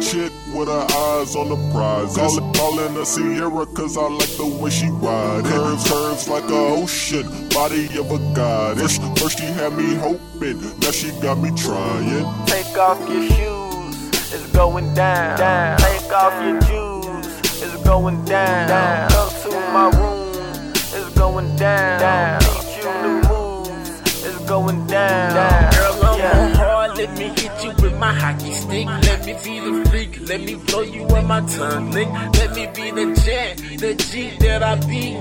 chick with her eyes on the prize. Call, calling her Ciara cause I like the way she ride. Curves, curves like a ocean, body of a goddess. First she had me hoping, now she got me trying. Take off your shoes, it's going down. down. Take off your shoes, it's going down. down. Come to my room, it's going down. down. Hockey stick. Let me be the freak, let me blow you with my tongue lick. Let me be the jet, the G that I be.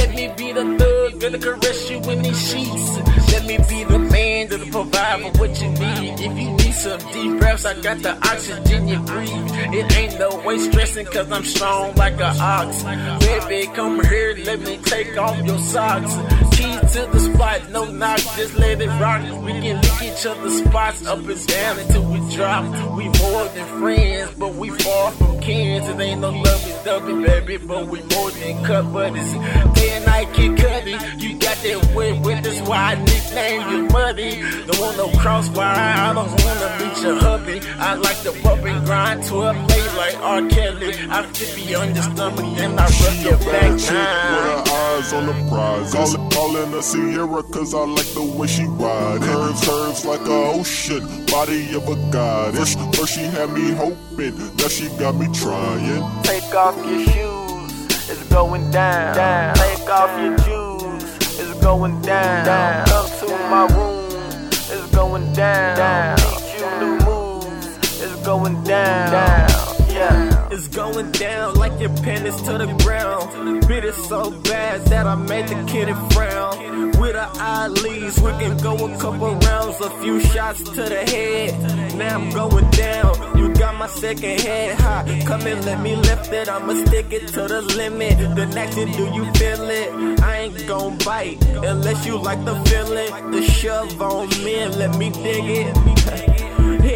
Let me be the thug, gonna caress you in these sheets. Let me be the man that'll provide for what you need. If you need some deep breaths, I got the oxygen you breathe. It ain't no way stressing, cause I'm strong like an ox. Baby, come here, let me take off your socks. Keys to the spot, no knock, just let it rock. We can lick each other's spots up and down until we drop. We more than friends, but we far from kins. It ain't no lovey dovey, baby, but we more than cut buddies. Day and night keep cutting. You got that wet with that's why I nickname you Muddy. Don't want no crossfire, I don't wanna meet your hubby. I like to bump and grind to a play like R. Kelly. I fit be on your stomach and I rub your back chick with her eyes on the prize. Call, calling her Ciara cause I like the way she ride. Curves, curves like a ocean, body of a goddess. First first she had me hoping, now she got me trying. Take off your shoes, it's going down. down. Take off your shoes, it's going down. down. Come to my room, it's going down. down. Going down like your pen is to the ground. Bit it so bad that I made the kitty frown. With her eyelids, we can go a couple rounds, a few shots to the head. Now I'm going down. You got my second head hot. Come and let me lift it. I'ma stick it to the limit. The next thing, do you feel it? I ain't gon' bite unless you like the feeling. The shove on me and let me dig it.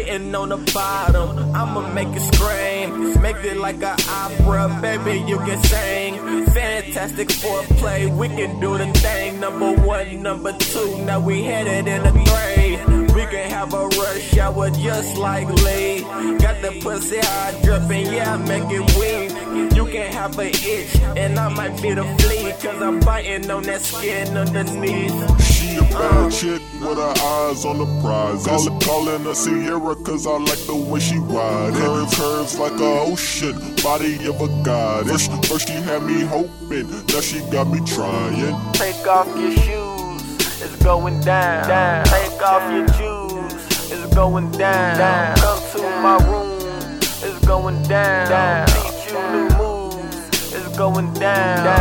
Hitting on the bottom, I'ma make it scream. Make it like an opera, baby, you can sing. Fantastic foreplay, we can do the thing. Number one, number two, now we headed in the three. We can have a rush hour just like Lee. Got the pussy hot dripping, yeah, I make it weak. You can have an itch, and I might be the flea, cause I'm biting on that skin underneath. She a bad chick with her eyes on the prize. Call, calling her Ciara cause I like the way she ride. Curves, curves like a ocean, body of a goddess. First, first she had me hoping, now she got me trying. Take off your shoes, it's going down. down. Take off your shoes, it's going down. down. Come to my room, it's going down. down. Teach you the moves, it's going down. down.